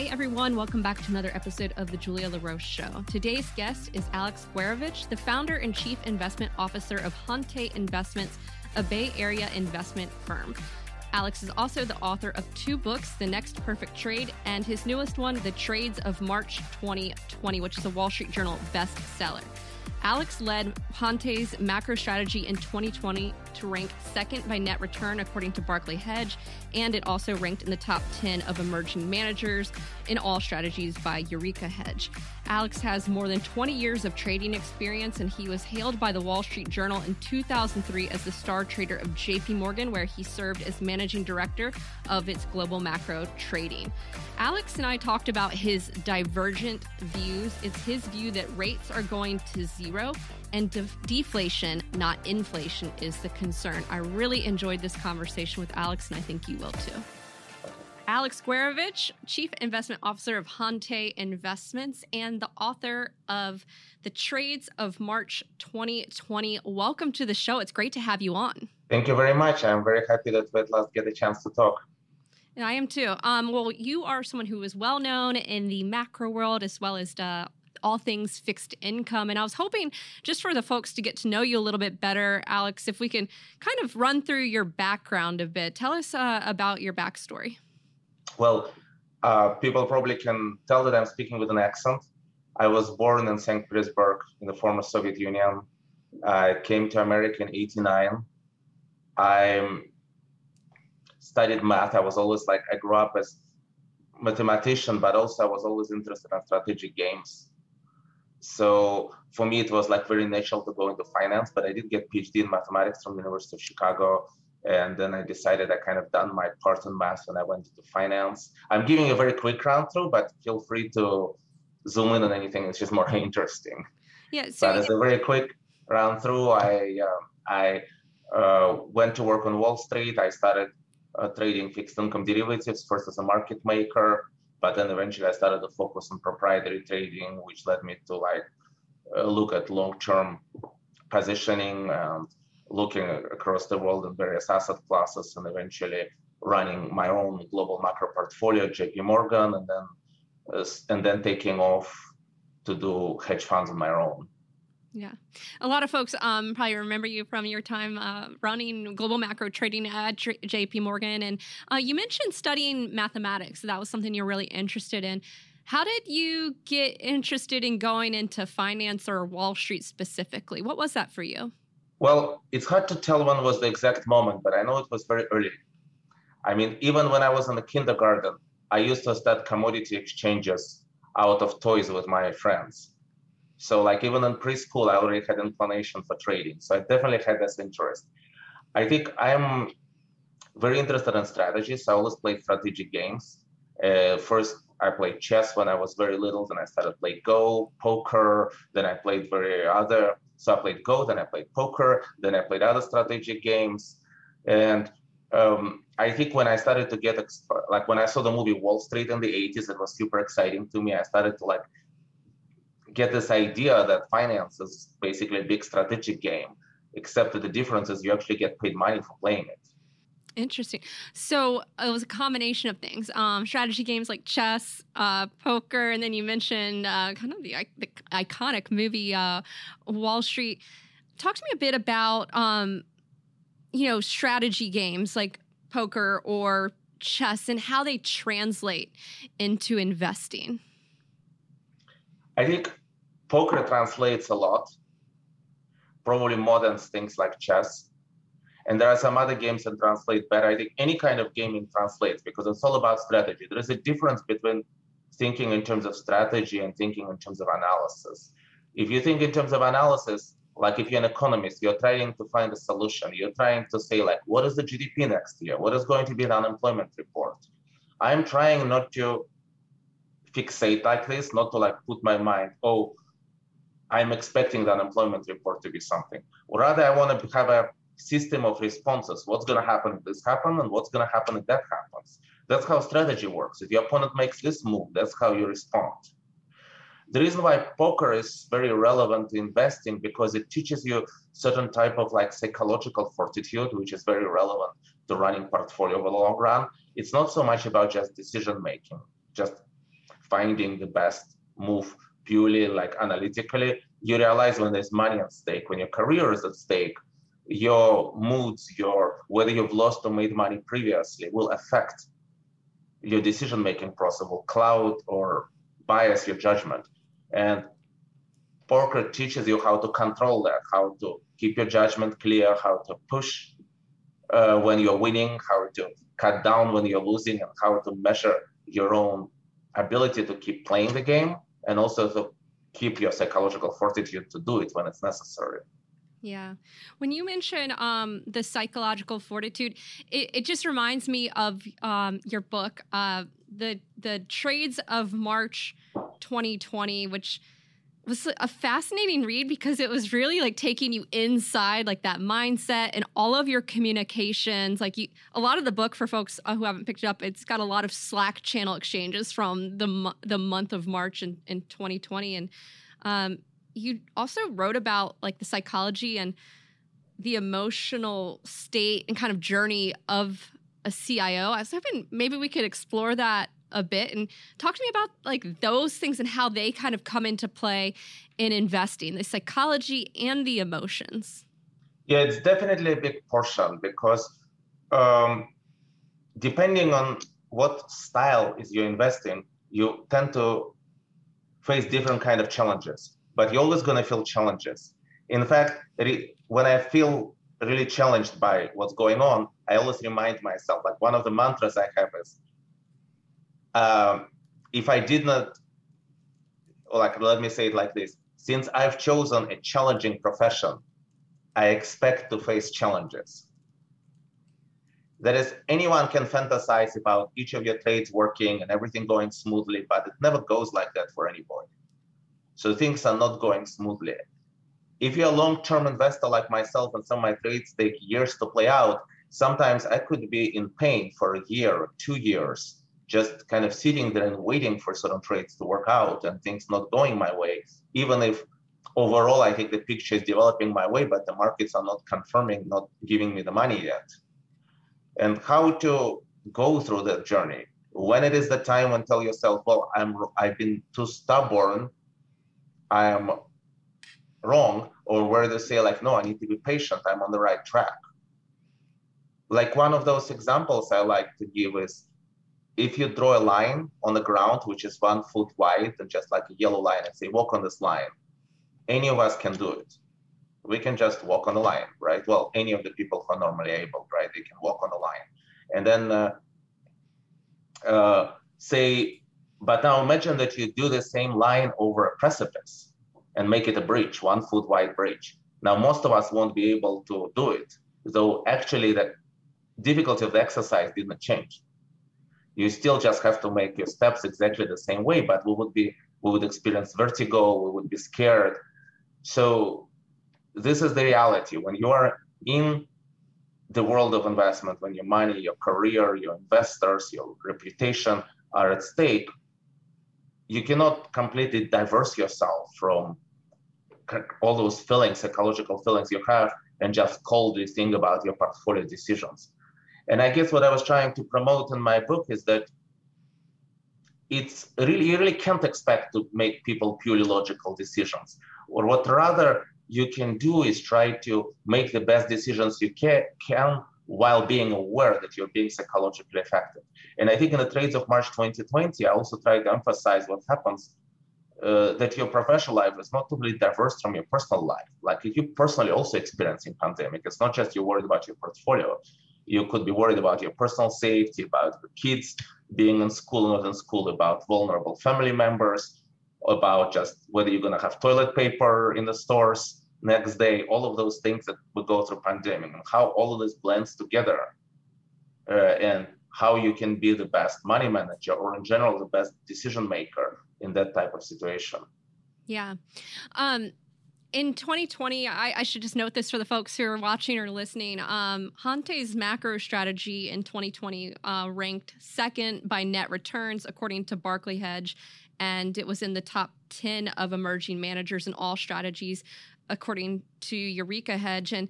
Hey everyone, welcome back to another episode of the Julia LaRoche Show. Today's guest is Alex Gurevich, the founder and chief investment officer of HonTe Investments, a Bay Area investment firm. Alex is also the author of two books, The Next Perfect Trade, and his newest one, The Trades of March 2020, which is a Wall Street Journal bestseller. Alex led HonTe's macro strategy in 2020 to rank second by net return according to BarclayHedge, and it also ranked in the top 10 of emerging managers in all strategies by Eurekahedge. Alex has more than 20 years of trading experience, and he was hailed by the Wall Street Journal in 2003 as the star trader of JP Morgan, where he served as managing director of its global macro trading. Alex and I talked about his divergent views. It's his view that rates are going to zero and de- deflation, not inflation, is the concern. I really enjoyed this conversation with Alex, and I think you will too. Alex Gurevich, Chief Investment Officer of HonTe Investments and the author of The Trades of March 2020. Welcome to the show. It's great to have you on. Thank you very much. I'm very happy that we at last get a chance to talk. And I am too. Um, well, you are someone who is well known in the macro world as well as uh, all things fixed income. And I was hoping just for the folks to get to know you a little bit better, Alex, if we can kind of run through your background a bit. Tell us uh, about your backstory. Well, uh, people probably can tell that I'm speaking with an accent. I was born in St. Petersburg in the former Soviet Union. I came to America in 89. I studied math. I was always like, I grew up as mathematician, but also I was always interested in strategic games. So for me, it was like very natural to go into finance, but I did get PhD in mathematics from University of Chicago. And then I decided I kind of done my part in math and I went into finance. I'm giving a very quick run through, but feel free to zoom in on anything that's just more interesting. Yeah. So but as a very quick run through, I uh, I uh, went to work on Wall Street. I started uh, trading fixed income derivatives first as a market maker, but then eventually I started to focus on proprietary trading, which led me to like uh, look at long-term positioning and looking across the world in various asset classes and eventually running my own global macro portfolio JP Morgan and then uh, and then taking off to do hedge funds on my own. Yeah. A lot of folks um, probably remember you from your time uh, running global macro trading at JP Morgan. And uh, you mentioned studying mathematics. That was something you're really interested in. How did you get interested in going into finance or Wall Street specifically? What was that for you? Well, it's hard to tell when was the exact moment, but I know it was very early. I mean, even when I was in the kindergarten, I used to start commodity exchanges out of toys with my friends. So like even in preschool, I already had inclination for trading. So I definitely had this interest. I think I'm very interested in strategies. I always played strategic games. Uh, first, I played chess when I was very little. Then I started playing Go, poker. Then I played very other. So I played Go. Then I played poker. Then I played other strategic games. And um, I think when I started to get like when I saw the movie Wall Street in the 80s, it was super exciting to me. I started to like get this idea that finance is basically a big strategic game, except that the difference is you actually get paid money for playing it. Interesting. So it was a combination of things: um, strategy games like chess, uh, poker, and then you mentioned uh, kind of the, the iconic movie uh, Wall Street. Talk to me a bit about, um, you know, strategy games like poker or chess and how they translate into investing. I think poker translates a lot, probably more than things like chess. And there are some other games that translate better. I think any kind of gaming translates because it's all about strategy. There is a difference between thinking in terms of strategy and thinking in terms of analysis. If you think in terms of analysis, like if you're an economist, you're trying to find a solution. You're trying to say, like, what is the GDP next year? What is going to be the unemployment report? I'm trying not to fixate like this, not to like put my mind, oh, I'm expecting the unemployment report to be something. Or rather, I want to have a system of responses. What's going to happen if this happens, and what's going to happen if that happens? That's how strategy works. If your opponent makes this move, that's how you respond. The reason why poker is very relevant to investing because it teaches you certain type of like psychological fortitude, which is very relevant to running portfolio over the long run. It's not so much about just decision making, just finding the best move purely like analytically. You realize when there's money at stake, when your career is at stake, your moods, your whether you've lost or made money previously will affect your decision making process, will cloud or bias your judgment. And poker teaches you how to control that, how to keep your judgment clear, how to push uh, when you're winning, how to cut down when you're losing, and how to measure your own ability to keep playing the game, and also to keep your psychological fortitude to do it when it's necessary. Yeah. When you mention um, the psychological fortitude, it, it, just reminds me of um, your book, uh, the the Trades of March 2020, which was a fascinating read because it was really like taking you inside like that mindset and all of your communications. Like you a lot of the book for folks uh, who haven't picked it up it's got a lot of slack channel exchanges from the the month of march in, in 2020 and um, you also wrote about like the psychology and the emotional state and kind of journey of a cio i was hoping maybe we could explore that a bit and talk to me about like those things and how they kind of come into play in investing the psychology and the emotions. Yeah it's definitely a big portion because um, depending on what style is you investing you tend to face different kind of challenges but you're always going to feel challenges. In fact when i feel really challenged by what's going on i always remind myself like one of the mantras i have is um, if I did not, like, let me say it like this since I've chosen a challenging profession, I expect to face challenges. That is, anyone can fantasize about each of your trades working and everything going smoothly, but it never goes like that for anybody. So things are not going smoothly. If you're a long term investor like myself and some of my trades take years to play out, sometimes I could be in pain for a year or two years just kind of sitting there and waiting for certain trades to work out and things not going my way, even if overall I think the picture is developing my way, but the markets are not confirming, not giving me the money yet. And how to go through that journey. When it is the time when tell yourself, well, I'm I've been too stubborn, I am wrong, or where they say like, no, I need to be patient, I'm on the right track. Like one of those examples I like to give is if you draw a line on the ground, which is one foot wide and just like a yellow line and say, walk on this line, any of us can do it. We can just walk on the line, right? Well, any of the people who are normally able, right? They can walk on the line. And then uh, uh, say, but now imagine that you do the same line over a precipice and make it a bridge, one foot wide bridge. Now, most of us won't be able to do it, though actually the difficulty of the exercise didn't change you still just have to make your steps exactly the same way, but we would be we would experience vertigo, we would be scared. So this is the reality. When you are in the world of investment, when your money, your career, your investors, your reputation are at stake, you cannot completely diverse yourself from all those feelings, psychological feelings you have, and just coldly think about your portfolio decisions. And I guess what I was trying to promote in my book is that it's really you really can't expect to make people purely logical decisions. Or what rather you can do is try to make the best decisions you can, can while being aware that you're being psychologically affected. And I think in the trades of March 2020, I also try to emphasize what happens uh, that your professional life is not totally diverse from your personal life. Like if you personally also experiencing pandemic, it's not just you're worried about your portfolio you could be worried about your personal safety, about your kids being in school, or not in school, about vulnerable family members, about just whether you're going to have toilet paper in the stores next day, all of those things that we go through pandemic and how all of this blends together uh, and how you can be the best money manager or in general the best decision maker in that type of situation. Yeah. Um, in 2020, I, I, should just note this for the folks who are watching or listening. Um, HonTe's macro strategy in 2020 uh, ranked second by net returns, according to BarclayHedge, and it was in the top 10 of emerging managers in all strategies, according to Eurekahedge. And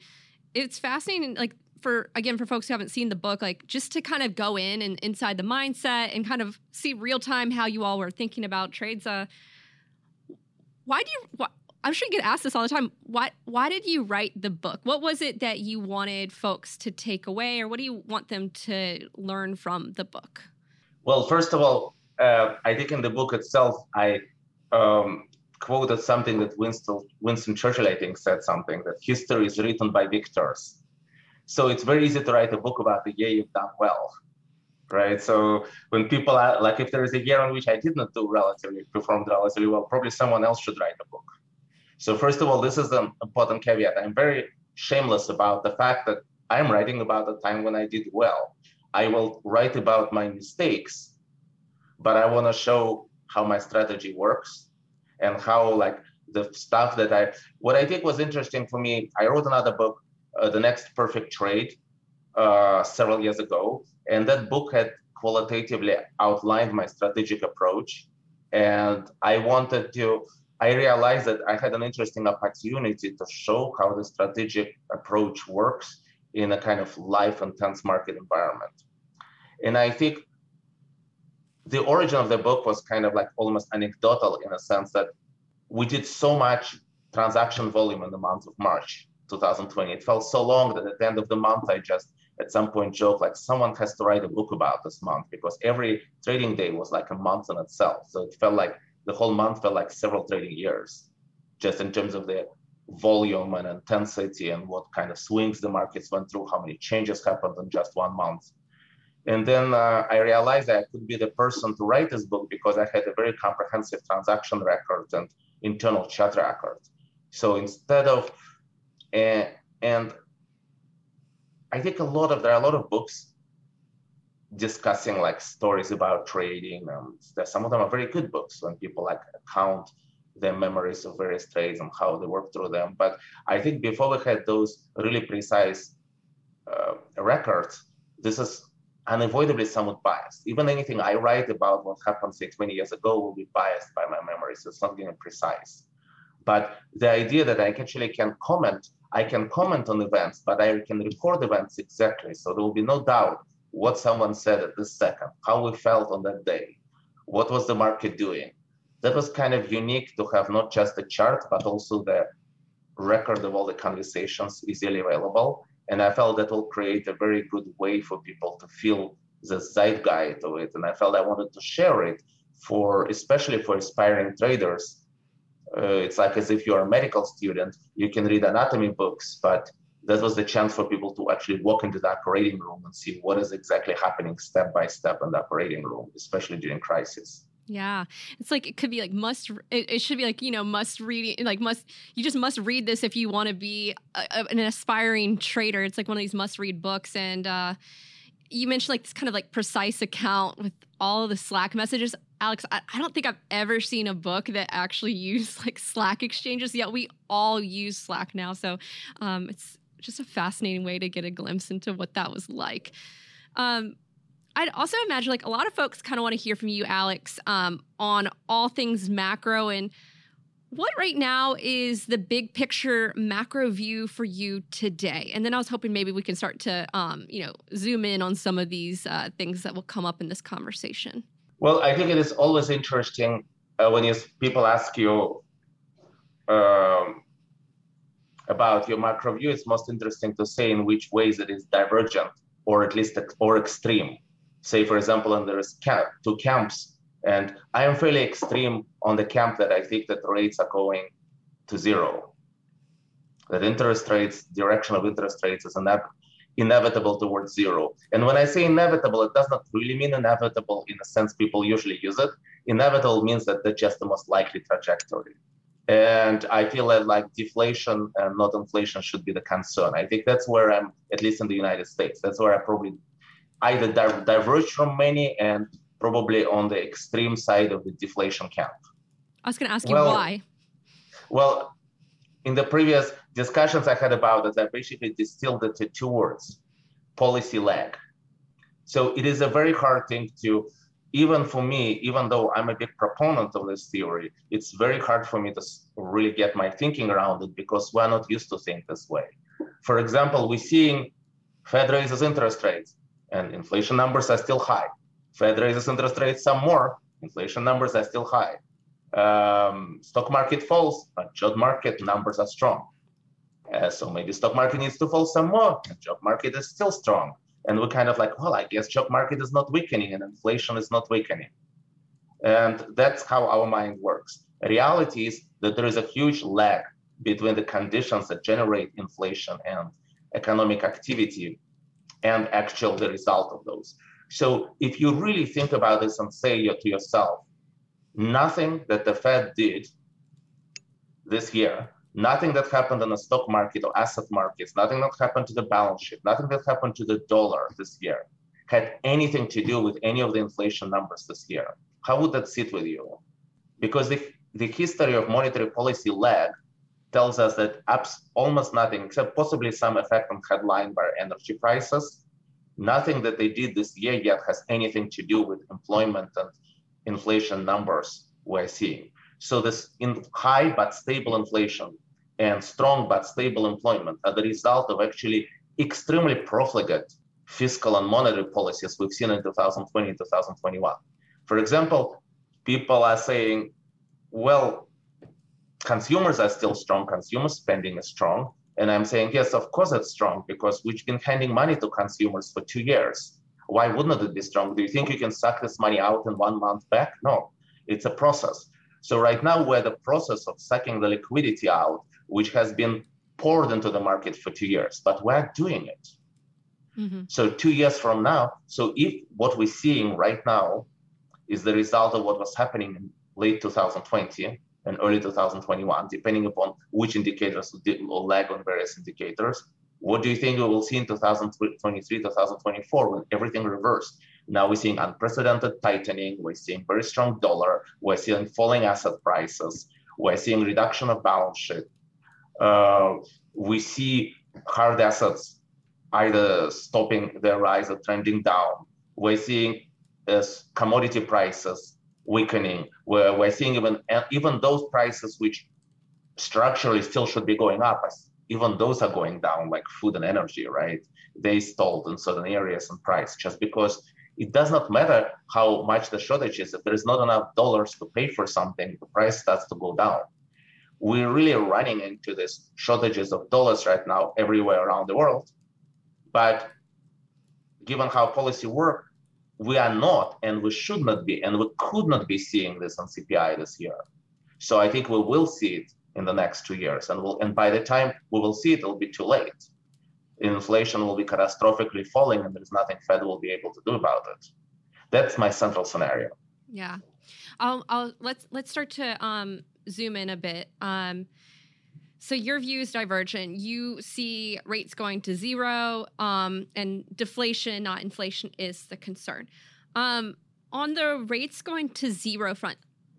it's fascinating. Like for again for folks who haven't seen the book, like just to kind of go in and inside the mindset and kind of see real time how you all were thinking about trades. Uh, why do you? Why, I'm sure you get asked this all the time. Why why did you write the book? What was it that you wanted folks to take away, or what do you want them to learn from the book? Well, first of all, uh, I think in the book itself, I um, quoted something that Winston Winston Churchill, I think, said something that history is written by victors. So it's very easy to write a book about the year you've done well, right? So when people are like, if there is a year on which I did not do relatively performed relatively well, probably someone else should write a book so first of all, this is an important caveat. I'm very shameless about the fact that I'm writing about the time when I did well. I will write about my mistakes, but I want to show how my strategy works and how like the stuff that I what I think was interesting for me. I wrote another book, uh, The Next Perfect Trade, uh, several years ago, and that book had qualitatively outlined my strategic approach, and I wanted to I realized that I had an interesting opportunity to show how the strategic approach works in a kind of life intense market environment. And I think the origin of the book was kind of like almost anecdotal in a sense that we did so much transaction volume in the month of March 2020. It felt so long that at the end of the month, I just at some point joked like someone has to write a book about this month because every trading day was like a month in itself. So it felt like the whole month felt like several trading years, just in terms of the volume and intensity and what kind of swings the markets went through, how many changes happened in just one month. And then uh, I realized that I could be the person to write this book because I had a very comprehensive transaction record and internal chat record. So instead of, uh, and I think a lot of, there are a lot of books discussing like stories about trading. Um, some of them are very good books when people like count their memories of various trades and how they work through them. But I think before we had those really precise uh, records, this is unavoidably somewhat biased. Even anything I write about what happened say 20 years ago will be biased by my memories. It's not even precise. But the idea that I actually can comment, I can comment on events, but I can record events exactly. So there will be no doubt what someone said at this second, how we felt on that day, what was the market doing. That was kind of unique to have not just the chart, but also the record of all the conversations easily available. And I felt that will create a very good way for people to feel the zeitgeist of it. And I felt I wanted to share it for, especially for aspiring traders. Uh, it's like as if you're a medical student, you can read anatomy books, but that was the chance for people to actually walk into the operating room and see what is exactly happening step by step in the operating room, especially during crisis. Yeah. It's like it could be like must it, it should be like, you know, must read like must you just must read this if you want to be a, a, an aspiring trader. It's like one of these must read books and uh you mentioned like this kind of like precise account with all the Slack messages. Alex, I, I don't think I've ever seen a book that actually used like Slack exchanges. Yet we all use Slack now, so um, it's just a fascinating way to get a glimpse into what that was like. Um, I'd also imagine like a lot of folks kind of want to hear from you, Alex, um, on all things macro and what right now is the big picture macro view for you today? And then I was hoping maybe we can start to, um, you know, zoom in on some of these uh, things that will come up in this conversation. Well, I think it is always interesting uh, when you, people ask you, um, about your macro view, it's most interesting to say in which ways it is divergent or at least or extreme. Say, for example, and there's camp, two camps, and I am fairly extreme on the camp that I think that rates are going to zero. That interest rates, direction of interest rates is inevitable towards zero. And when I say inevitable, it does not really mean inevitable in the sense people usually use it. Inevitable means that that's just the most likely trajectory. And I feel that like deflation and not inflation should be the concern. I think that's where I'm, at least in the United States, that's where I probably either diverge from many and probably on the extreme side of the deflation camp. I was going to ask you well, why. Well, in the previous discussions I had about it, I basically distilled it to two words policy lag. So it is a very hard thing to even for me, even though I'm a big proponent of this theory, it's very hard for me to really get my thinking around it because we're not used to think this way. For example, we're seeing Fed raises interest rates and inflation numbers are still high. Fed raises interest rates some more, inflation numbers are still high. Um, stock market falls, but job market numbers are strong. Uh, so maybe stock market needs to fall some more, job market is still strong. And we're kind of like, well, I guess job market is not weakening and inflation is not weakening. And that's how our mind works. Reality is that there is a huge lag between the conditions that generate inflation and economic activity and actual the result of those. So if you really think about this and say to yourself, nothing that the Fed did this year, nothing that happened in the stock market or asset markets, nothing that happened to the balance sheet, nothing that happened to the dollar this year had anything to do with any of the inflation numbers this year. How would that sit with you? Because the, the history of monetary policy lag tells us that almost nothing, except possibly some effect on headline by energy prices, nothing that they did this year yet has anything to do with employment and inflation numbers we're seeing. So this in high but stable inflation and strong but stable employment are the result of actually extremely profligate fiscal and monetary policies we've seen in 2020 2021. For example, people are saying, well, consumers are still strong, consumer spending is strong. And I'm saying, yes, of course it's strong because we've been handing money to consumers for two years. Why wouldn't it be strong? Do you think you can suck this money out in one month back? No, it's a process. So right now we're the process of sucking the liquidity out, which has been poured into the market for two years, but we're doing it. Mm-hmm. So two years from now, so if what we're seeing right now is the result of what was happening in late 2020, and early 2021, depending upon which indicators will lag on various indicators. What do you think we will see in 2023, 2024 when everything reversed? Now we're seeing unprecedented tightening. We're seeing very strong dollar. We're seeing falling asset prices. We're seeing reduction of balance sheet. Uh, we see hard assets either stopping their rise or trending down. We're seeing as commodity prices weakening, where we're seeing even even those prices which structurally still should be going up, even those are going down, like food and energy, right? They stalled in certain areas in price just because it does not matter how much the shortage is. If there is not enough dollars to pay for something, the price starts to go down. We're really running into this shortages of dollars right now everywhere around the world. But given how policy work, we are not and we should not be and we could not be seeing this on CPI this year. So I think we will see it in the next two years and we'll, and by the time we will see it, it'll be too late. Inflation will be catastrophically falling and there's nothing Fed will be able to do about it. That's my central scenario. Yeah. I'll, I'll let's let's start to um, zoom in a bit. Um, so your view is divergent. You see rates going to zero, um, and deflation, not inflation, is the concern. Um, on the rates going to zero front,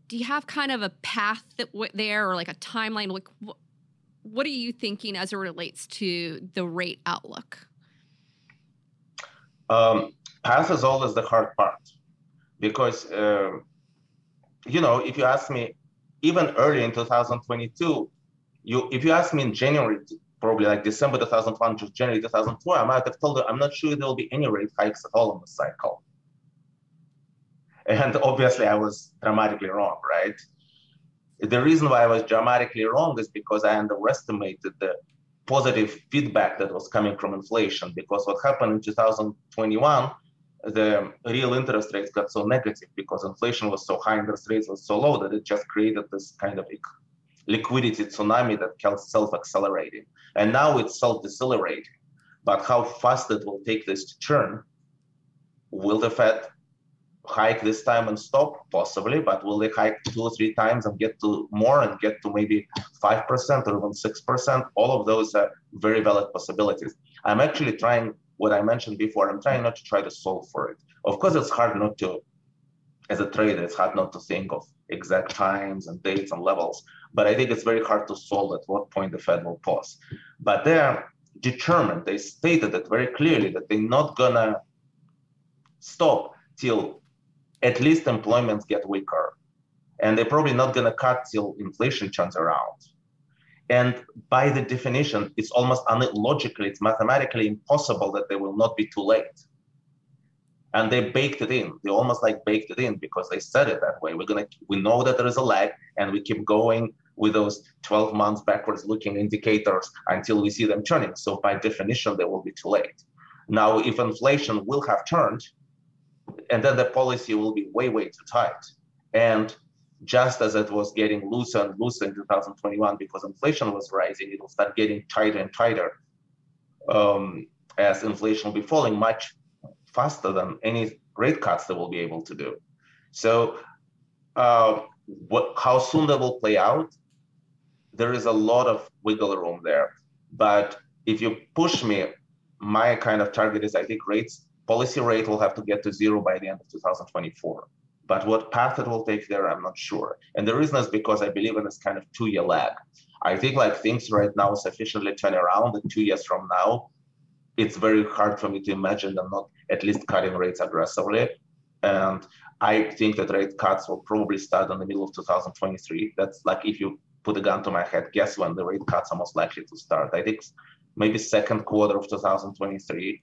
do you have kind of a path that w- there, or like a timeline? Like, wh- what are you thinking as it relates to the rate outlook? Um, path is always the hard part because uh, you know if you ask me even early in 2022 you if you ask me in January, probably like December 2001 to January 2002, I might have told you I'm not sure there will be any rate hikes at all in the cycle. And obviously, I was dramatically wrong, right? The reason why I was dramatically wrong is because I underestimated the positive feedback that was coming from inflation. Because what happened in 2021, the real interest rates got so negative because inflation was so high, interest rates were so low that it just created this kind of liquidity tsunami that kept self-accelerating. And now it's self-decelerating. But how fast it will take this to turn? Will the Fed hike this time and stop? Possibly, but will they hike two or three times and get to more and get to maybe 5% or even 6%? All of those are very valid possibilities. I'm actually trying what I mentioned before. I'm trying not to try to solve for it. Of course, it's hard not to, as a trader, it's hard not to think of exact times and dates and levels. But I think it's very hard to solve at what point the Fed will pause. But they're determined, they stated it very clearly that they're not gonna stop till at least employment get weaker. And they're probably not gonna cut till inflation turns around. And by the definition, it's almost logically, it's mathematically impossible that they will not be too late. And they baked it in. They almost like baked it in because they said it that way. We're gonna, we know that there is a lag, and we keep going with those 12 months backwards looking indicators until we see them turning. So by definition, they will be too late. Now, if inflation will have turned, and then the policy will be way, way too tight. And just as it was getting looser and looser in 2021 because inflation was rising, it will start getting tighter and tighter um, as inflation will be falling much faster than any rate cuts they will be able to do. So, uh, what, how soon that will play out, there is a lot of wiggle room there. But if you push me, my kind of target is I think rates policy rate will have to get to zero by the end of 2024. But what path it will take there, I'm not sure. And the reason is because I believe in this kind of two-year lag. I think like things right now sufficiently turn around and two years from now, it's very hard for me to imagine them not at least cutting rates aggressively. And I think that rate cuts will probably start in the middle of 2023. That's like if you put a gun to my head, guess when the rate cuts are most likely to start. I think maybe second quarter of 2023.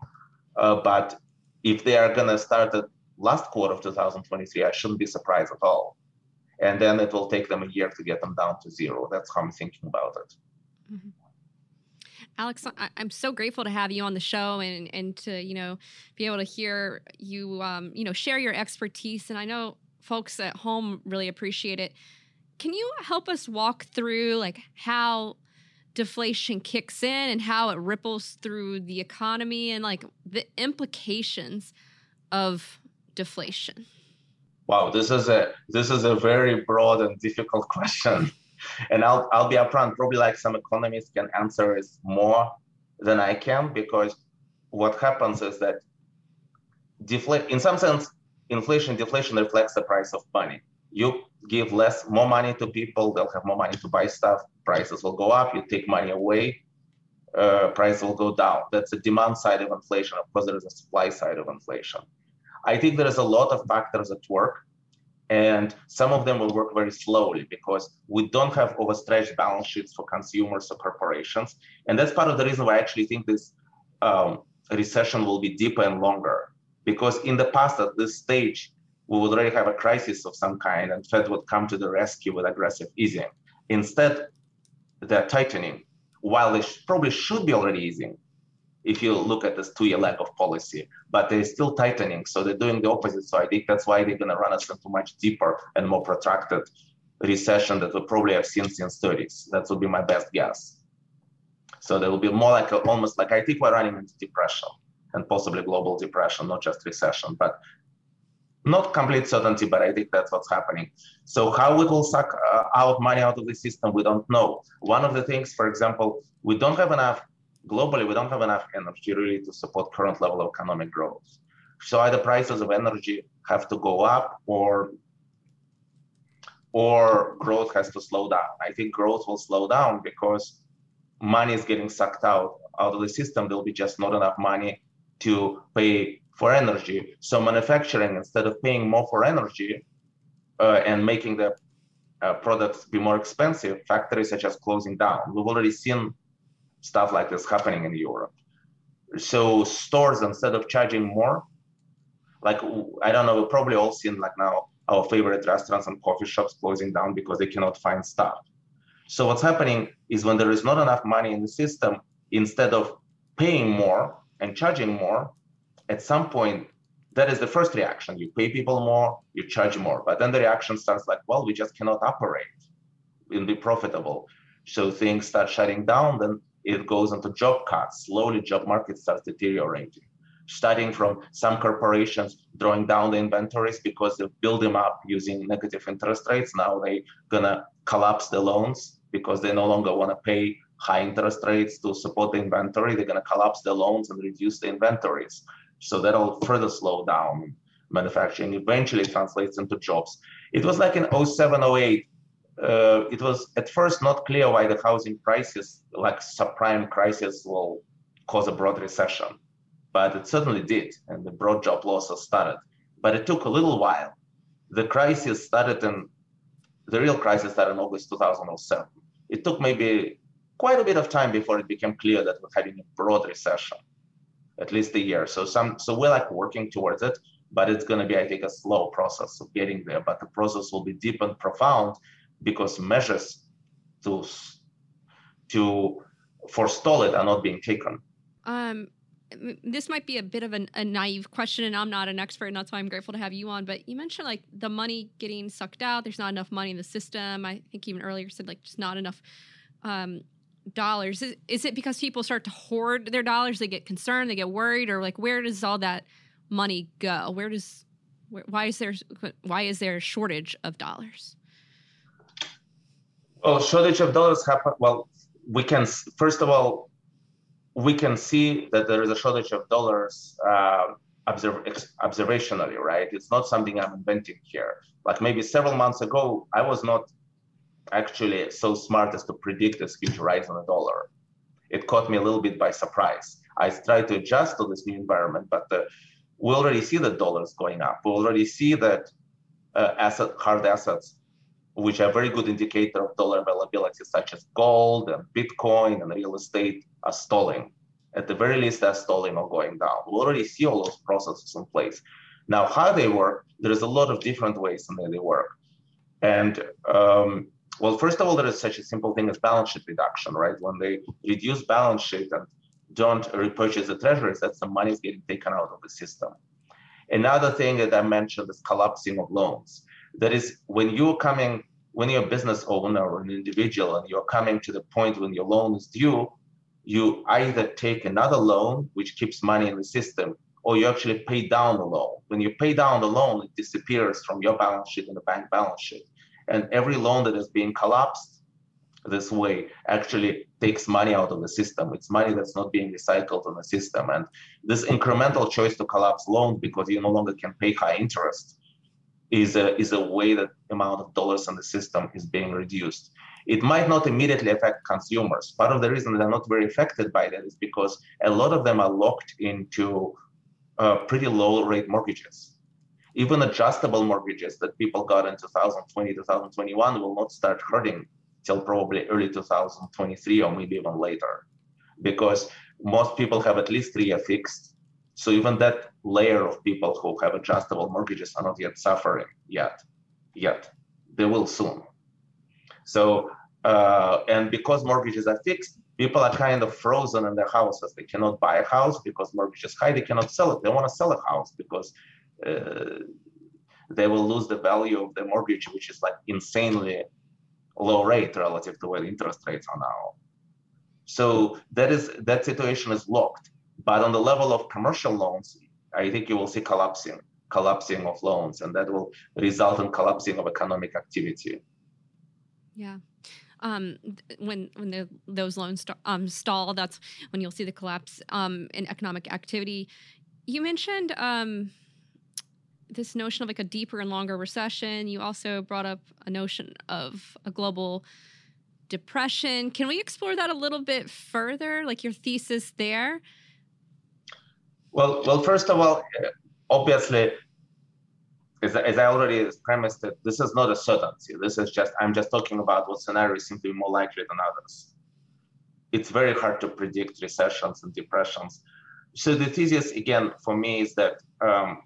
Uh, but if they are going to start at last quarter of 2023, I shouldn't be surprised at all. And then it will take them a year to get them down to zero. That's how I'm thinking about it. Mm-hmm. Alex, I, am so grateful to have you on the show and and to you know be able to hear you um, you know share your expertise. And I know folks at home really appreciate it. Can you help us walk through like how deflation kicks in and how it ripples through the economy and like the implications of deflation? Wow, this is a this is a very broad and difficult question. and I'll I'll be upfront, probably like some economists can answer it more than I can because what happens is that deflate in some sense inflation deflation reflects the price of money. You give less more money to people, they'll have more money to buy stuff, prices will go up, you take money away, uh, price will go down. That's the demand side of inflation. Of course, there is a supply side of inflation. I think there is a lot of factors at work, and some of them will work very slowly because we don't have overstretched balance sheets for consumers or corporations. And that's part of the reason why I actually think this um, recession will be deeper and longer. Because in the past, at this stage, we would already have a crisis of some kind, and Fed would come to the rescue with aggressive easing. Instead, they're tightening, while they sh- probably should be already easing if you look at this two-year lag of policy, but they're still tightening. So they're doing the opposite. So I think that's why they're going to run us into much deeper and more protracted recession that we probably have seen since 30s. That would be my best guess. So there will be more like a, almost like I think we're running into depression and possibly global depression, not just recession, but not complete certainty, but I think that's what's happening. So how it will suck uh, out money out of the system, we don't know. One of the things, for example, we don't have enough globally, we don't have enough energy really to support current level of economic growth. So either prices of energy have to go up or or growth has to slow down. I think growth will slow down because money is getting sucked out out of the system. There'll be just not enough money to pay for energy. So manufacturing, instead of paying more for energy uh, and making the uh, products be more expensive, factories are just closing down. We've already seen stuff like this happening in Europe. So stores, instead of charging more, like I don't know, we've probably all seen like now our favorite restaurants and coffee shops closing down because they cannot find staff. So what's happening is when there is not enough money in the system, instead of paying more and charging more, at some point, that is the first reaction. You pay people more, you charge more. But then the reaction starts like, well, we just cannot operate and be profitable. So things start shutting down. Then it goes into job cuts. Slowly, job market starts deteriorating. Starting from some corporations drawing down the inventories because they build them up using negative interest rates. Now they gonna collapse the loans because they no longer want to pay high interest rates to support the inventory. They're gonna collapse the loans and reduce the inventories. So that'll further slow down manufacturing. Eventually translates into jobs. It was like in 07, 08 uh, it was at first not clear why the housing crisis, like subprime crisis, will cause a broad recession, but it certainly did, and the broad job losses started. But it took a little while. The crisis started in the real crisis started in August 2007. It took maybe quite a bit of time before it became clear that we're having a broad recession, at least a year. So some, so we're like working towards it, but it's going to be, I think, a slow process of getting there. But the process will be deep and profound because measures to to forestall it are not being taken. Um, this might be a bit of an, a naive question, and I'm not an expert, and that's why I'm grateful to have you on. But you mentioned like the money getting sucked out. There's not enough money in the system. I think even earlier said like just not enough um, dollars. Is, is it because people start to hoard their dollars? They get concerned, they get worried, or like where does all that money go? Where does why is there why is there a shortage of dollars? Well, shortage of dollars happen. Well, we can first of all we can see that there is a shortage of dollars uh, observe, observationally, right? It's not something I'm inventing here. Like maybe several months ago, I was not actually so smart as to predict this huge rise in the dollar. It caught me a little bit by surprise. I tried to adjust to this new environment, but the, we already see the dollars going up. We already see that uh, asset hard assets, which are very good indicator of dollar availability, such as gold and Bitcoin and real estate, are stalling. At the very least, they're stalling or going down. We already see all those processes in place. Now, how they work, there's a lot of different ways in that they work. And um, well, first of all, there is such a simple thing as balance sheet reduction, right? When they reduce balance sheet and don't repurchase the treasuries, that's the money is getting taken out of the system. Another thing that I mentioned is collapsing of loans. That is when you're coming, when you're a business owner or an individual and you're coming to the point when your loan is due, you either take another loan, which keeps money in the system, or you actually pay down the loan. When you pay down the loan, it disappears from your balance sheet and the bank balance sheet. And every loan that is being collapsed this way actually takes money out of the system. It's money that's not being recycled in the system. And this incremental choice to collapse loans because you no longer can pay high interest is a, is a way that amount of dollars in the system is being reduced. It might not immediately affect consumers. Part of the reason they're not very affected by that is because a lot of them are locked into uh, pretty low rate mortgages even adjustable mortgages that people got in 2020, 2021 will not start hurting till probably early 2023 or maybe even later, because most people have at least three-year fixed. So even that layer of people who have adjustable mortgages are not yet suffering yet, yet. They will soon. So, uh, and because mortgages are fixed, people are kind of frozen in their houses. They cannot buy a house because mortgage is high. They cannot sell it. They want to sell a house because uh, they will lose the value of the mortgage, which is like insanely low rate relative to where interest rates are now. So that is that situation is locked. But on the level of commercial loans, I think you will see collapsing, collapsing of loans, and that will result in collapsing of economic activity. Yeah. Um, when when the, those loans st- um, stall, that's when you'll see the collapse um, in economic activity. You mentioned um, this notion of like a deeper and longer recession. You also brought up a notion of a global depression. Can we explore that a little bit further, like your thesis there? Well, well, first of all, obviously, as, as I already premised it, this is not a certainty. This is just I'm just talking about what scenarios seem to be more likely than others. It's very hard to predict recessions and depressions. So the thesis again for me is that um,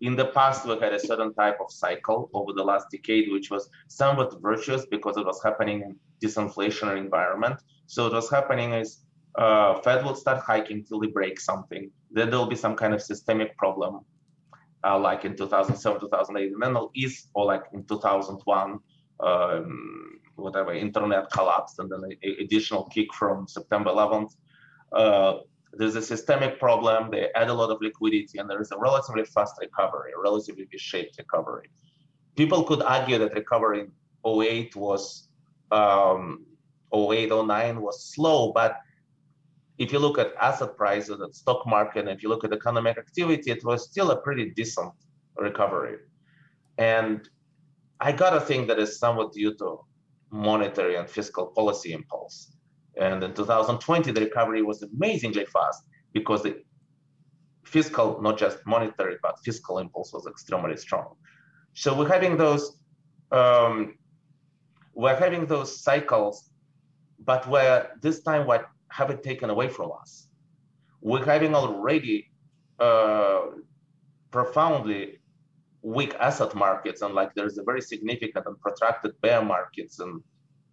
in the past, we had a certain type of cycle over the last decade, which was somewhat virtuous because it was happening in disinflationary environment. So it was happening is uh, Fed will start hiking till they break something. Then there'll be some kind of systemic problem, uh, like in 2007, 2008, and then it'll ease, or like in 2001, um, whatever, internet collapsed, and then an additional kick from September 11th. Uh, there's a systemic problem, they add a lot of liquidity, and there is a relatively fast recovery, a relatively V-shaped recovery. People could argue that recovery in 08 was, um, 08, 09 was slow, but if you look at asset prices, at stock market, and if you look at economic activity, it was still a pretty decent recovery. And I gotta think that is somewhat due to monetary and fiscal policy impulse. And in 2020, the recovery was amazingly fast because the fiscal, not just monetary, but fiscal impulse was extremely strong. So we're having those, um, we're having those cycles, but where this time what have it taken away from us. We're having already uh, profoundly weak asset markets and like there's a very significant and protracted bear markets and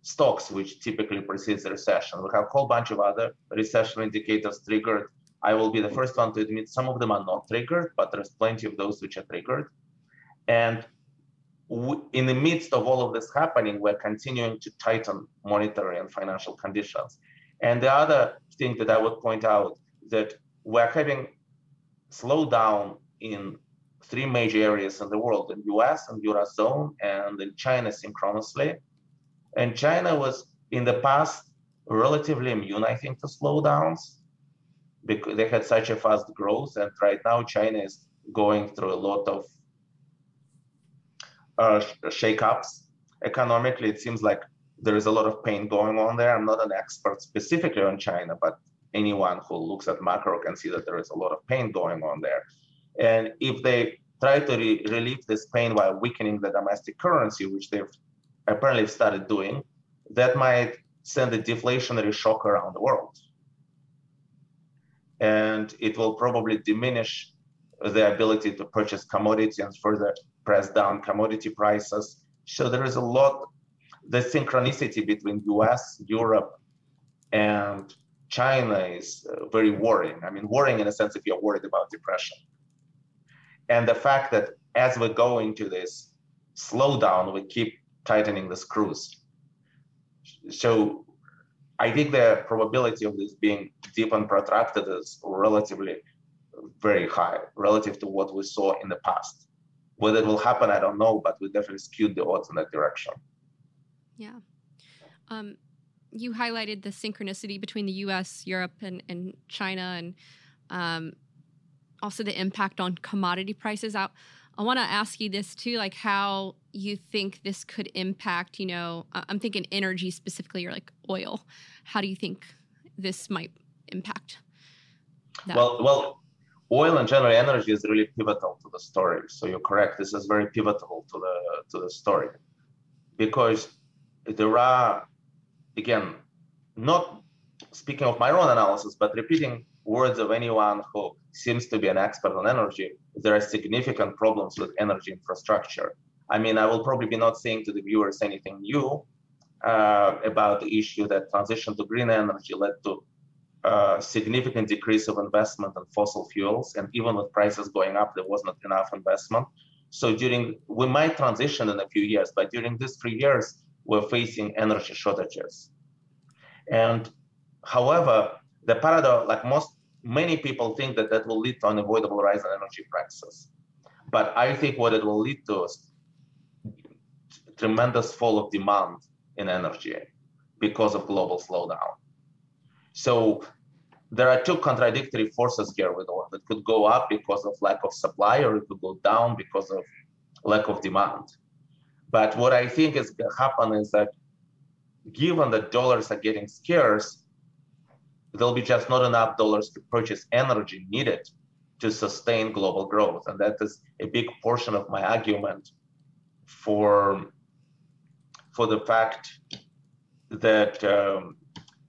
stocks which typically precedes the recession. We have a whole bunch of other recession indicators triggered. I will be the first one to admit some of them are not triggered, but there's plenty of those which are triggered. And in the midst of all of this happening, we're continuing to tighten monetary and financial conditions. And the other thing that I would point out that we're having slowdown in three major areas in the world, in the US and Eurozone and in China synchronously. And China was in the past relatively immune, I think, to slowdowns because they had such a fast growth. And right now China is going through a lot of uh, shakeups economically. It seems like there is a lot of pain going on there. I'm not an expert specifically on China, but anyone who looks at macro can see that there is a lot of pain going on there. And if they try to re- relieve this pain while weakening the domestic currency, which they've apparently started doing, that might send a deflationary shock around the world. And it will probably diminish the ability to purchase commodities and further press down commodity prices. So there is a lot, the synchronicity between US, Europe, and China is uh, very worrying. I mean, worrying in a sense if you're worried about depression. And the fact that as we go into this slowdown, we keep tightening the screws. So I think the probability of this being deep and protracted is relatively very high relative to what we saw in the past. Whether it will happen, I don't know, but we definitely skewed the odds in that direction. Yeah. Um, you highlighted the synchronicity between the US, Europe, and, and China, and um, also the impact on commodity prices. Out. I want to ask you this too, like how you think this could impact, you know, I'm thinking energy specifically or like oil. How do you think this might impact? That? Well, well, oil and general energy is really pivotal to the story. So you're correct. This is very pivotal to the to the story because there are again not speaking of my own analysis, but repeating words of anyone who seems to be an expert on energy, there are significant problems with energy infrastructure. I mean, I will probably be not saying to the viewers anything new uh, about the issue that transition to green energy led to a significant decrease of investment in fossil fuels. And even with prices going up, there was not enough investment. So during, we might transition in a few years, but during these three years, we're facing energy shortages. And however, the paradox, like most, many people think that that will lead to unavoidable rise in energy prices. But I think what it will lead to is tremendous fall of demand in energy because of global slowdown. So there are two contradictory forces here with oil. that could go up because of lack of supply, or it could go down because of lack of demand. But what I think is going to happen is that given that dollars are getting scarce, there'll be just not enough dollars to purchase energy needed to sustain global growth. And that is a big portion of my argument for, for the fact that um,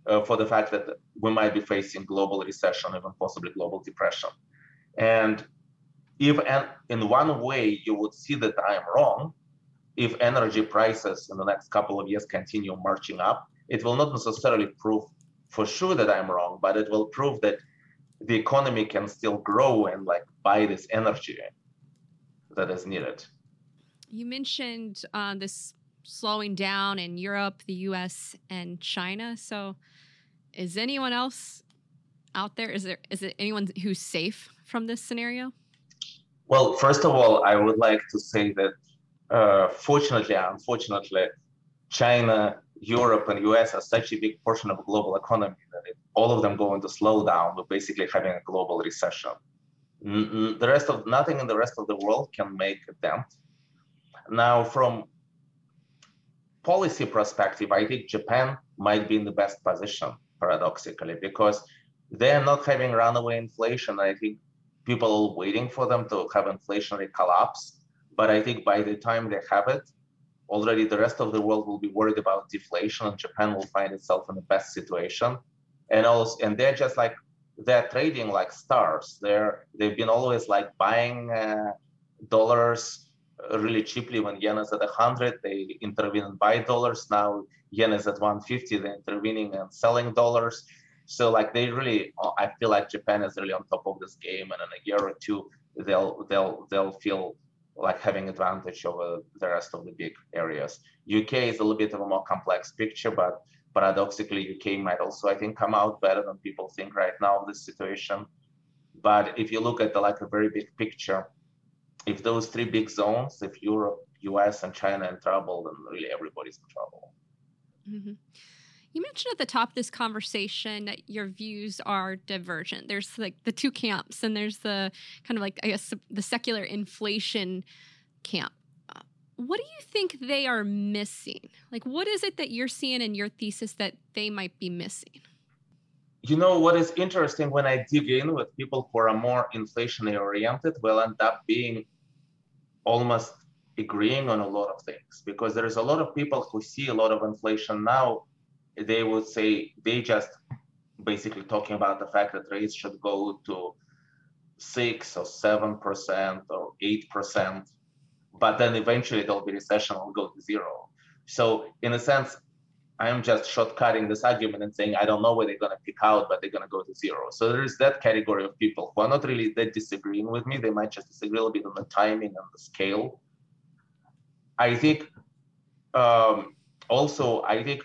uh, for the fact that we might be facing global recession, even possibly global depression. And if and in one way you would see that I am wrong, if energy prices in the next couple of years continue marching up, it will not necessarily prove for sure that I'm wrong, but it will prove that the economy can still grow and like buy this energy that is needed. You mentioned uh, this slowing down in Europe, the US, and China. So, is anyone else out there? Is there is it anyone who's safe from this scenario? Well, first of all, I would like to say that uh, fortunately, unfortunately, China, Europe, and US are such a big portion of the global economy that if all of them go into slowdown, we're basically having a global recession. The rest of nothing in the rest of the world can make a dent. Now, from policy perspective, I think Japan might be in the best position, paradoxically, because they are not having runaway inflation. I think people are waiting for them to have inflationary collapse. But I think by the time they have it, already the rest of the world will be worried about deflation and Japan will find itself in the best situation. And also, and they're just like they're trading like stars. They're they've been always like buying uh, dollars really cheaply when yen is at 100. They intervene and buy dollars. Now yen is at 150. They're intervening and selling dollars. So like they really, I feel like Japan is really on top of this game, and in a year or two, they'll they'll they'll feel like having advantage over the rest of the big areas. UK is a little bit of a more complex picture, but paradoxically, UK might also, I think, come out better than people think right now of this situation. But if you look at the like a very big picture, if those three big zones, if Europe, US, and China in trouble, then really everybody's in trouble. Mm-hmm. You mentioned at the top of this conversation that your views are divergent. There's like the two camps, and there's the kind of like, I guess, the secular inflation camp. Uh, what do you think they are missing? Like, what is it that you're seeing in your thesis that they might be missing? You know, what is interesting when I dig in with people who are more inflationary oriented will end up being almost agreeing on a lot of things because there's a lot of people who see a lot of inflation now they would say they just basically talking about the fact that rates should go to six or seven percent or eight percent, but then eventually there'll be recession will go to zero. So in a sense, I'm just shortcutting this argument and saying I don't know where they're gonna pick out, but they're gonna go to zero. So there is that category of people who are not really that disagreeing with me. They might just disagree a little bit on the timing and the scale. I think um, also I think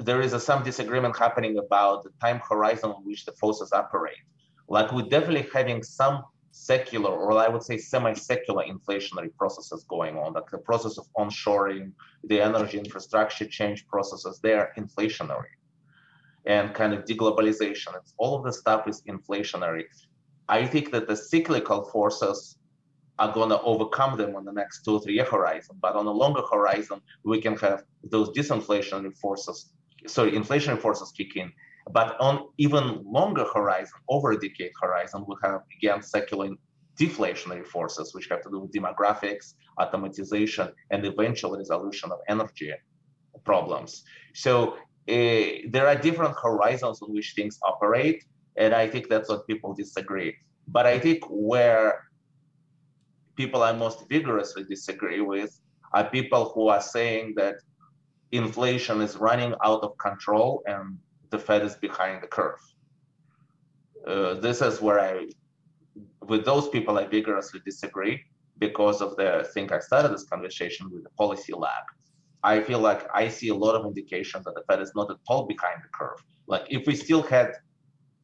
there is a, some disagreement happening about the time horizon on which the forces operate. Like we're definitely having some secular, or I would say semi-secular inflationary processes going on, like the process of onshoring, the energy infrastructure change processes, they're inflationary. And kind of deglobalization, it's, all of the stuff is inflationary. I think that the cyclical forces are going to overcome them on the next two or three year horizon. But on a longer horizon, we can have those disinflationary forces sorry, inflationary forces kick in. But on even longer horizon, over a decade horizon, we have again secular deflationary forces, which have to do with demographics, automatization, and eventual resolution of energy problems. So uh, there are different horizons on which things operate, and I think that's what people disagree. But I think where people I most vigorously disagree with are people who are saying that inflation is running out of control and the Fed is behind the curve. Uh, this is where I, with those people, I vigorously disagree because of the thing I started this conversation with the policy lag. I feel like I see a lot of indications that the Fed is not at all behind the curve. Like if we still had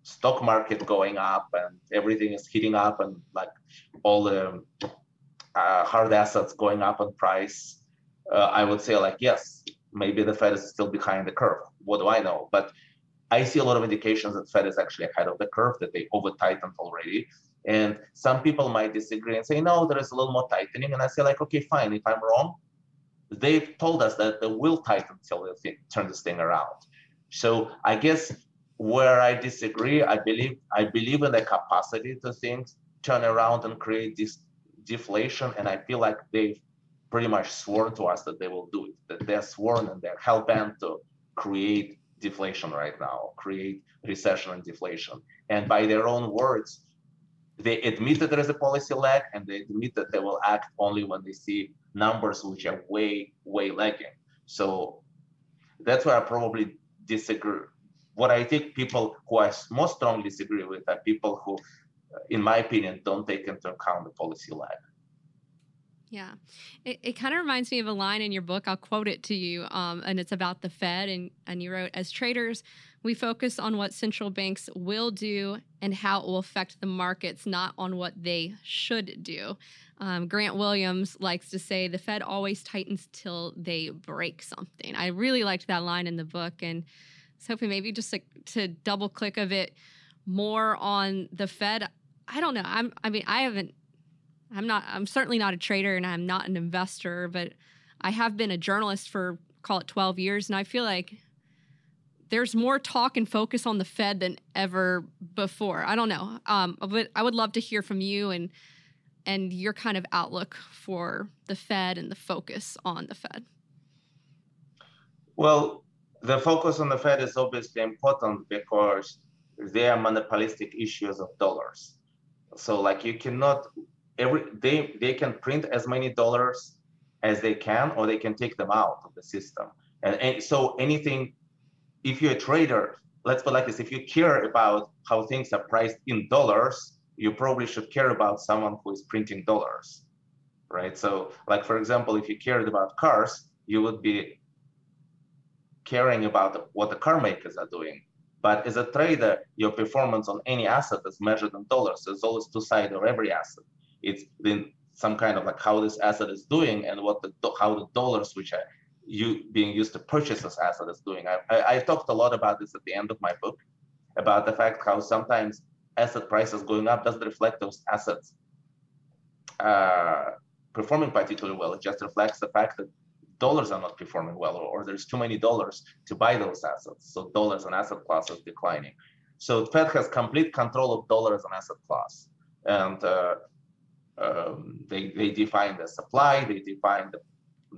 stock market going up and everything is heating up and like all the uh, hard assets going up in price, uh, I would say like yes, maybe the Fed is still behind the curve. What do I know? But I see a lot of indications that Fed is actually ahead of the curve, that they over tightened already. And some people might disagree and say, no, there is a little more tightening. And I say, like, okay, fine. If I'm wrong, they've told us that they will tighten until they turn this thing around. So I guess where I disagree, I believe I believe in the capacity to things turn around and create this deflation. And I feel like they've pretty much sworn to us that they will do it, that they're sworn and they're hell bent to create deflation right now, create recession and deflation. And by their own words, they admit that there is a policy lag and they admit that they will act only when they see numbers which are way, way lagging. So that's where I probably disagree. What I think people who I most strongly disagree with are people who, in my opinion, don't take into account the policy lag. Yeah. It, it kind of reminds me of a line in your book. I'll quote it to you. Um, and it's about the Fed. And, and you wrote, as traders, we focus on what central banks will do and how it will affect the markets, not on what they should do. Um, Grant Williams likes to say the Fed always tightens till they break something. I really liked that line in the book. And I was hoping maybe just to, to double click of it more on the Fed. I don't know. I'm, I mean, I haven't I'm not I'm certainly not a trader and I'm not an investor, but I have been a journalist for call it 12 years and I feel like there's more talk and focus on the Fed than ever before. I don't know. Um, but I would love to hear from you and and your kind of outlook for the Fed and the focus on the Fed. Well, the focus on the Fed is obviously important because they are monopolistic issues of dollars. So like you cannot every they they can print as many dollars as they can or they can take them out of the system. And, and so anything if you're a trader, let's put like this, if you care about how things are priced in dollars, you probably should care about someone who is printing dollars. Right. So like for example, if you cared about cars, you would be caring about what the car makers are doing. But as a trader, your performance on any asset is measured in dollars. There's always two sides of every asset. It's been some kind of like how this asset is doing and what the how the dollars which are you being used to purchase this asset is doing. I, I, I talked a lot about this at the end of my book about the fact how sometimes asset prices going up doesn't reflect those assets uh, performing particularly well. It just reflects the fact that dollars are not performing well, or, or there's too many dollars to buy those assets. So dollars and asset class is declining. So Fed has complete control of dollars and asset class, and uh, um, they they define the supply, they define the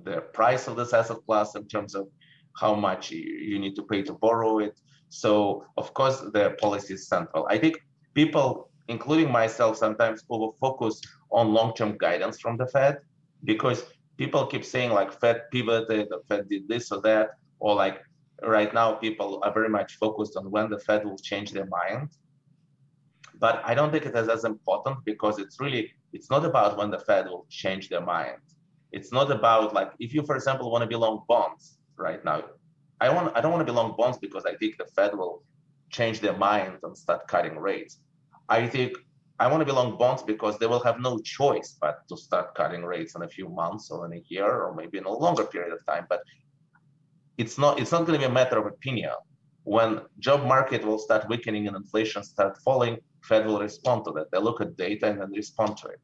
the price of this asset class in terms of how much you need to pay to borrow it. So of course the policy is central. I think people, including myself, sometimes over focus on long-term guidance from the Fed because people keep saying like Fed pivoted, the Fed did this or that, or like right now people are very much focused on when the Fed will change their mind. But I don't think it is as important because it's really it's not about when the Fed will change their mind. It's not about like if you, for example, want to be long bonds right now. I want I don't want to be long bonds because I think the Fed will change their mind and start cutting rates. I think I want to be long bonds because they will have no choice but to start cutting rates in a few months or in a year or maybe in a longer period of time. But it's not it's not going to be a matter of opinion. When job market will start weakening and inflation start falling, Fed will respond to that. They look at data and then respond to it.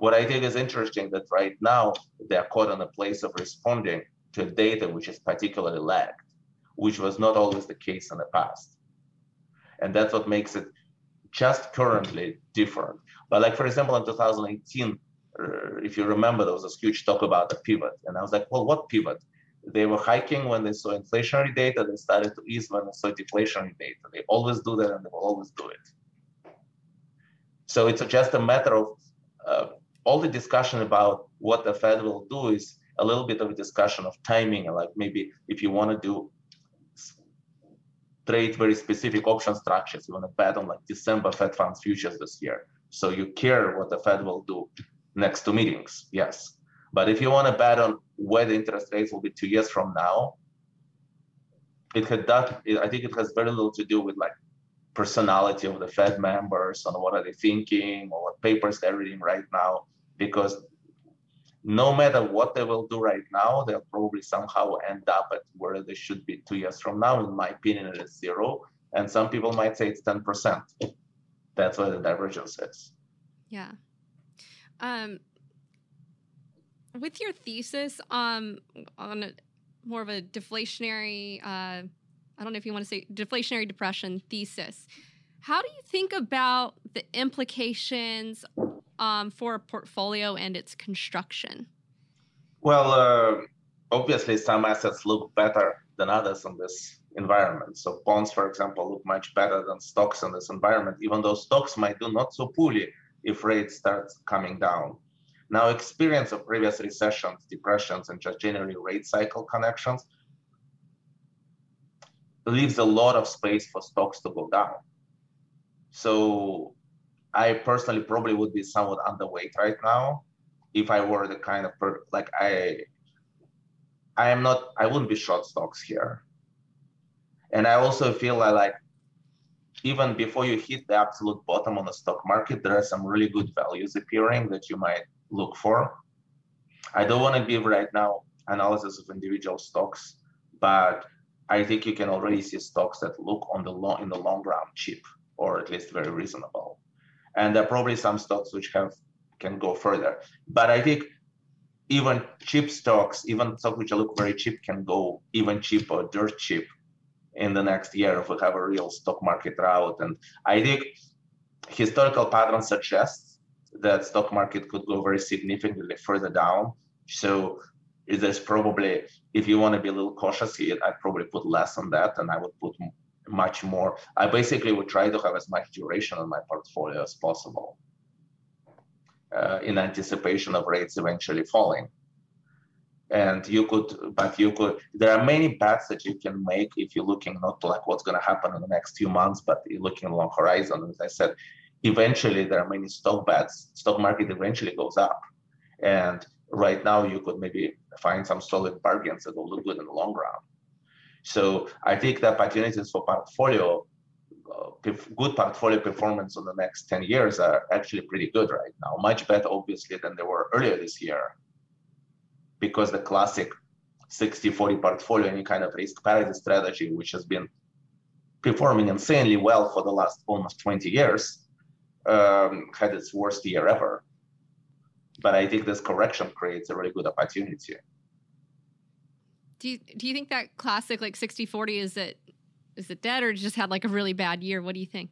What I think is interesting that right now they are caught in a place of responding to data which is particularly lagged, which was not always the case in the past. And that's what makes it just currently different. But like, for example, in 2018, uh, if you remember, there was a huge talk about the pivot. And I was like, well, what pivot? They were hiking when they saw inflationary data. They started to ease when they saw deflationary data. They always do that and they will always do it. So it's just a matter of uh, all the discussion about what the Fed will do is a little bit of a discussion of timing. Like maybe if you want to do trade very specific option structures. You want to bet on like December Fed funds futures this year. So you care what the Fed will do next two meetings, yes. But if you want to bet on where the interest rates will be two years from now, it had that. I think it has very little to do with like personality of the Fed members and what are they thinking or what papers they're reading right now, because no matter what they will do right now, they'll probably somehow end up at where they should be two years from now. In my opinion, it is zero. And some people might say it's 10%. That's where the divergence is. Yeah. Um, with your thesis um, on a, more of a deflationary, uh, I don't know if you want to say deflationary depression thesis, how do you think about the implications um, for a portfolio and its construction? Well, uh, obviously, some assets look better than others in this environment. So bonds, for example, look much better than stocks in this environment, even though stocks might do not so poorly if rates start coming down. Now, experience of previous recessions, depressions, and just generally rate cycle connections leaves a lot of space for stocks to go down. So I personally probably would be somewhat underweight right now if I were the kind of per, like I I am not I wouldn't be short stocks here. And I also feel like, like even before you hit the absolute bottom on the stock market, there are some really good values appearing that you might look for. I don't want to give right now analysis of individual stocks, but I think you can already see stocks that look on the long in the long run cheap or at least very reasonable and there are probably some stocks which have can go further. But I think even cheap stocks, even stocks which look very cheap, can go even cheaper, dirt cheap, in the next year if we have a real stock market rout. And I think historical patterns suggest that stock market could go very significantly further down. So there's probably if you want to be a little cautious here, I'd probably put less on that, and I would put much more. I basically would try to have as much duration on my portfolio as possible uh, in anticipation of rates eventually falling. And you could, but you could, there are many bets that you can make if you're looking not like what's going to happen in the next few months, but you're looking long horizon. As I said, eventually there are many stock bets. Stock market eventually goes up. And right now you could maybe find some solid bargains that will look good in the long run. So I think the opportunities for portfolio, uh, good portfolio performance on the next 10 years are actually pretty good right now, much better obviously than they were earlier this year. Because the classic 60-40 portfolio, any kind of risk parity strategy, which has been performing insanely well for the last almost 20 years, um, had its worst year ever. But I think this correction creates a really good opportunity. Do you do you think that classic like 60-40 is it is it dead or just had like a really bad year? What do you think?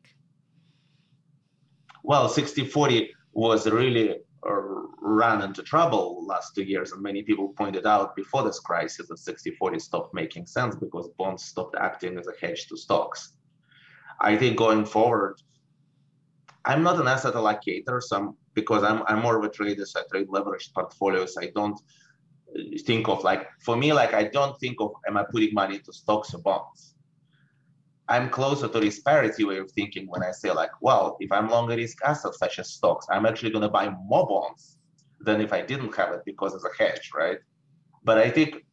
Well, 60-40 was really uh, ran into trouble last two years, and many people pointed out before this crisis that 60-40 stopped making sense because bonds stopped acting as a hedge to stocks. I think going forward, I'm not an asset allocator, so I'm, because I'm, I'm more of a trader, so I trade leveraged portfolios. I don't think of like for me like i don't think of am i putting money into stocks or bonds? I'm closer to this parity way of thinking when i say like well if i'm longer risk assets such as stocks i'm actually going to buy more bonds than if i didn't have it because it's a hedge right? But i think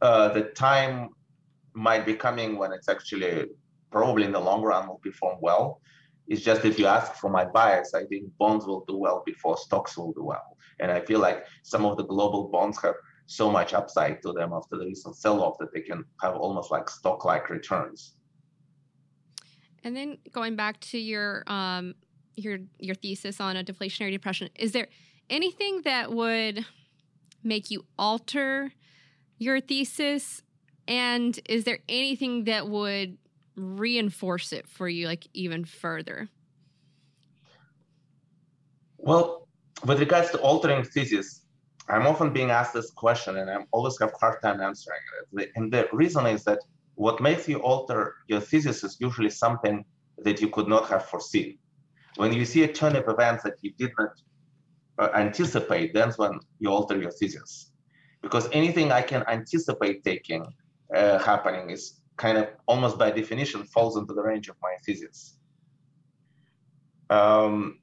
uh, the time might be coming when it's actually probably in the long run will perform well it's just if you ask for my bias, I think bonds will do well before stocks will do well. And I feel like some of the global bonds have so much upside to them after the recent sell-off that they can have almost like stock-like returns. And then going back to your um, your your thesis on a deflationary depression, is there anything that would make you alter your thesis? And is there anything that would reinforce it for you like even further? Well, with regards to altering thesis, I'm often being asked this question and I always have hard time answering it. And the reason is that what makes you alter your thesis is usually something that you could not have foreseen. When you see a turn of events that you did not uh, anticipate, that's when you alter your thesis. Because anything I can anticipate taking uh, happening is kind of almost by definition falls into the range of my thesis. Um,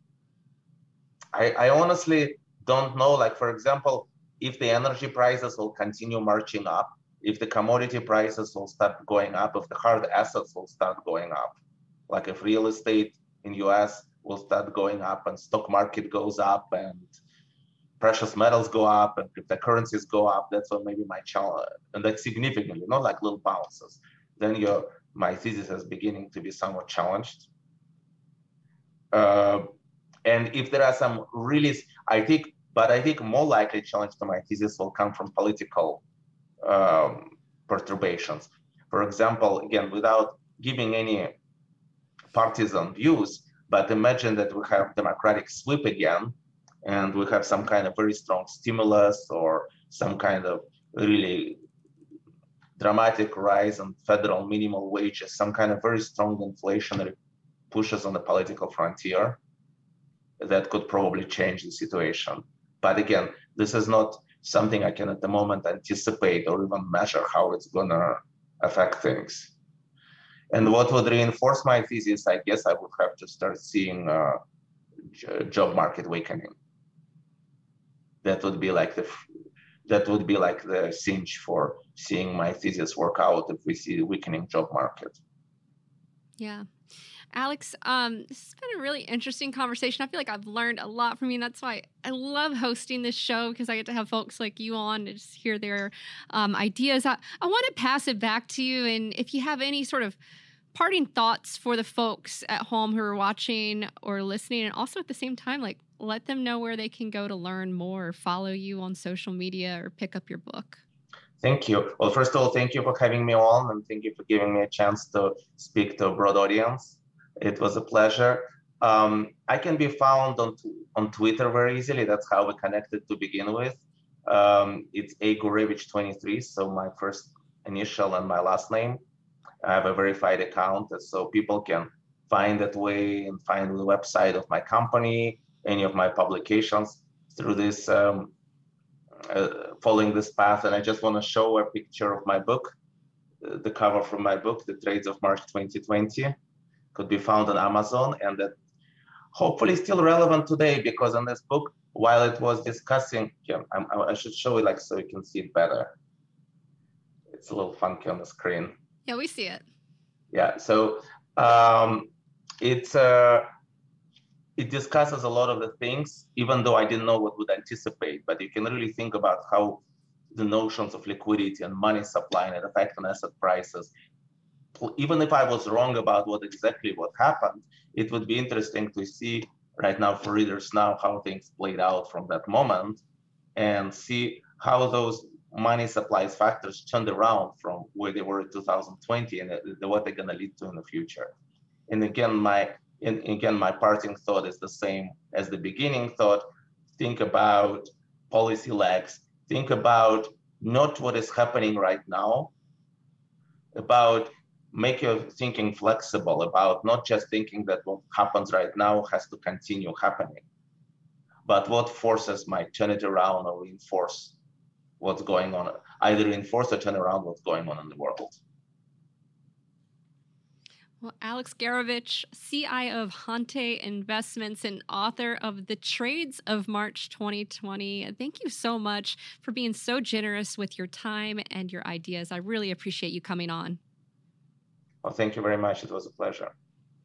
I, I honestly don't know, like, for example, if the energy prices will continue marching up, if the commodity prices will start going up, if the hard assets will start going up, like if real estate in US will start going up and stock market goes up and precious metals go up and cryptocurrencies go up, that's when maybe my challenge, and that's significantly, not like little bounces then your my thesis is beginning to be somewhat challenged. Uh, and if there are some really, I think, but I think more likely challenge to my thesis will come from political um, perturbations. For example, again, without giving any partisan views, but imagine that we have democratic sweep again, and we have some kind of very strong stimulus or some kind of really dramatic rise in federal minimum wages, some kind of very strong inflationary pushes on the political frontier that could probably change the situation. But again, this is not something I can at the moment anticipate or even measure how it's going to affect things. And what would reinforce my thesis, I guess I would have to start seeing uh, job market weakening. That would be like the that would be like the cinch for seeing my thesis work out if we see a weakening job market. Yeah. Alex, um, this has been a really interesting conversation. I feel like I've learned a lot from you. And that's why I love hosting this show because I get to have folks like you on to just hear their um, ideas. I, I want to pass it back to you. And if you have any sort of parting thoughts for the folks at home who are watching or listening, and also at the same time, like let them know where they can go to learn more, or follow you on social media, or pick up your book. Thank you. Well, first of all, thank you for having me on, and thank you for giving me a chance to speak to a broad audience. It was a pleasure. Um, I can be found on on Twitter very easily. That's how we connected to begin with. Um, it's A Gurevich 23, so my first initial and my last name. I have a verified account, so people can find that way and find the website of my company, any of my publications through this, um, uh, following this path. And I just want to show a picture of my book, uh, the cover from my book, The Trades of March 2020, could be found on Amazon, and that hopefully still relevant today because in this book, while it was discussing, yeah, I, I should show it like so you can see it better. It's a little funky on the screen. Yeah, we see it. Yeah, so um, it's uh, it discusses a lot of the things, even though I didn't know what would anticipate. But you can really think about how the notions of liquidity and money supply and an effect on asset prices. Even if I was wrong about what exactly what happened, it would be interesting to see right now for readers now how things played out from that moment and see how those money supplies factors turned around from where they were in 2020 and what they're going to lead to in the future. And again, my and again, my parting thought is the same as the beginning thought. Think about policy lags. Think about not what is happening right now, about make your thinking flexible, about not just thinking that what happens right now has to continue happening, but what forces might turn it around or reinforce what's going on, either reinforce or turn around what's going on in the world. Well, Alex Gurevich, CI of HonTe Investments and author of The Trades of March 2020. Thank you so much for being so generous with your time and your ideas. I really appreciate you coming on. Well, thank you very much. It was a pleasure.